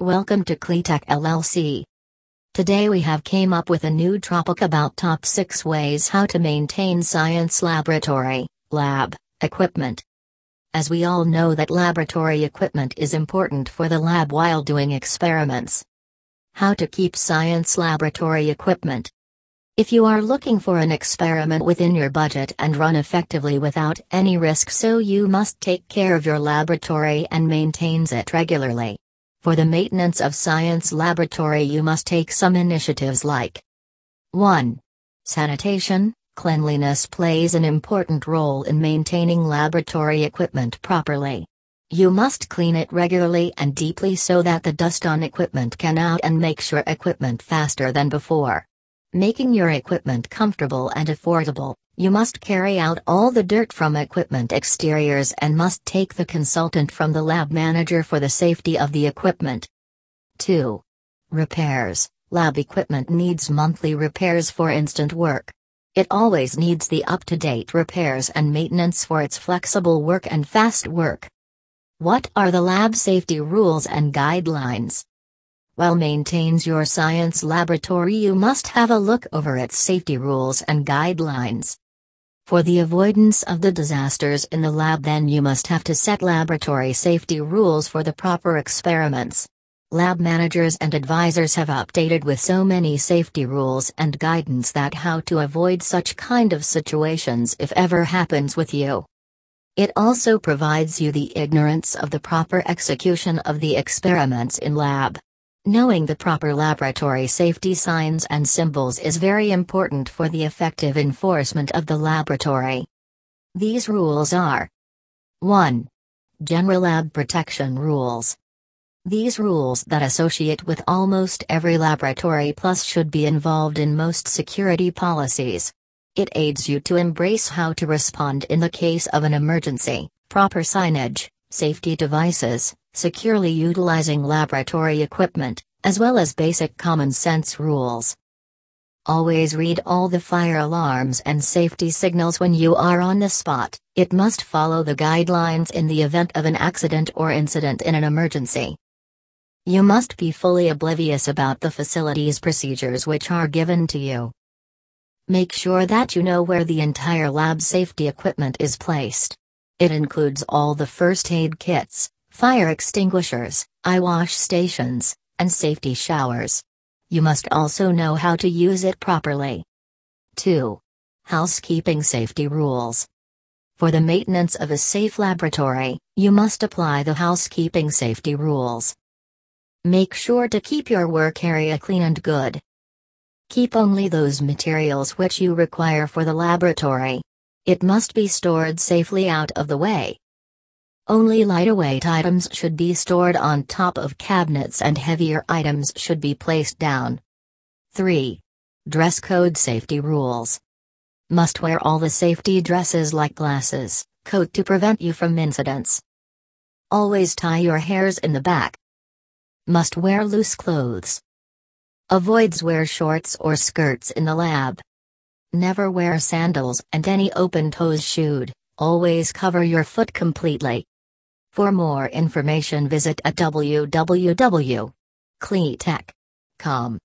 Welcome to Cleatech LLC. Today we have came up with a new topic about top 6 ways how to maintain science laboratory, lab, equipment. As we all know that laboratory equipment is important for the lab while doing experiments. How to keep science laboratory equipment. If you are looking for an experiment within your budget and run effectively without any risk so you must take care of your laboratory and maintains it regularly. For the maintenance of science laboratory you must take some initiatives like 1. Sanitation, cleanliness plays an important role in maintaining laboratory equipment properly. You must clean it regularly and deeply so that the dust on equipment can out and make sure equipment faster than before. Making your equipment comfortable and affordable. You must carry out all the dirt from equipment exteriors and must take the consultant from the lab manager for the safety of the equipment. 2. Repairs Lab equipment needs monthly repairs for instant work. It always needs the up to date repairs and maintenance for its flexible work and fast work. What are the lab safety rules and guidelines? While maintains your science laboratory, you must have a look over its safety rules and guidelines. For the avoidance of the disasters in the lab, then you must have to set laboratory safety rules for the proper experiments. Lab managers and advisors have updated with so many safety rules and guidance that how to avoid such kind of situations if ever happens with you. It also provides you the ignorance of the proper execution of the experiments in lab. Knowing the proper laboratory safety signs and symbols is very important for the effective enforcement of the laboratory. These rules are 1. General Lab Protection Rules. These rules that associate with almost every laboratory plus should be involved in most security policies. It aids you to embrace how to respond in the case of an emergency, proper signage, safety devices, securely utilizing laboratory equipment, as well as basic common sense rules. Always read all the fire alarms and safety signals when you are on the spot, it must follow the guidelines in the event of an accident or incident in an emergency. You must be fully oblivious about the facility's procedures which are given to you. Make sure that you know where the entire lab safety equipment is placed. It includes all the first aid kits, fire extinguishers, eye wash stations, and safety showers. You must also know how to use it properly. 2. Housekeeping safety rules. For the maintenance of a safe laboratory, you must apply the housekeeping safety rules. Make sure to keep your work area clean and good. Keep only those materials which you require for the laboratory. It must be stored safely out of the way. Only lighter weight items should be stored on top of cabinets and heavier items should be placed down. 3. Dress code safety rules. Must wear all the safety dresses like glasses, coat to prevent you from incidents. Always tie your hairs in the back. Must wear loose clothes. Avoids wear shorts or skirts in the lab. Never wear sandals and any open toes shoed, always cover your foot completely. For more information visit at www.cleatech.com.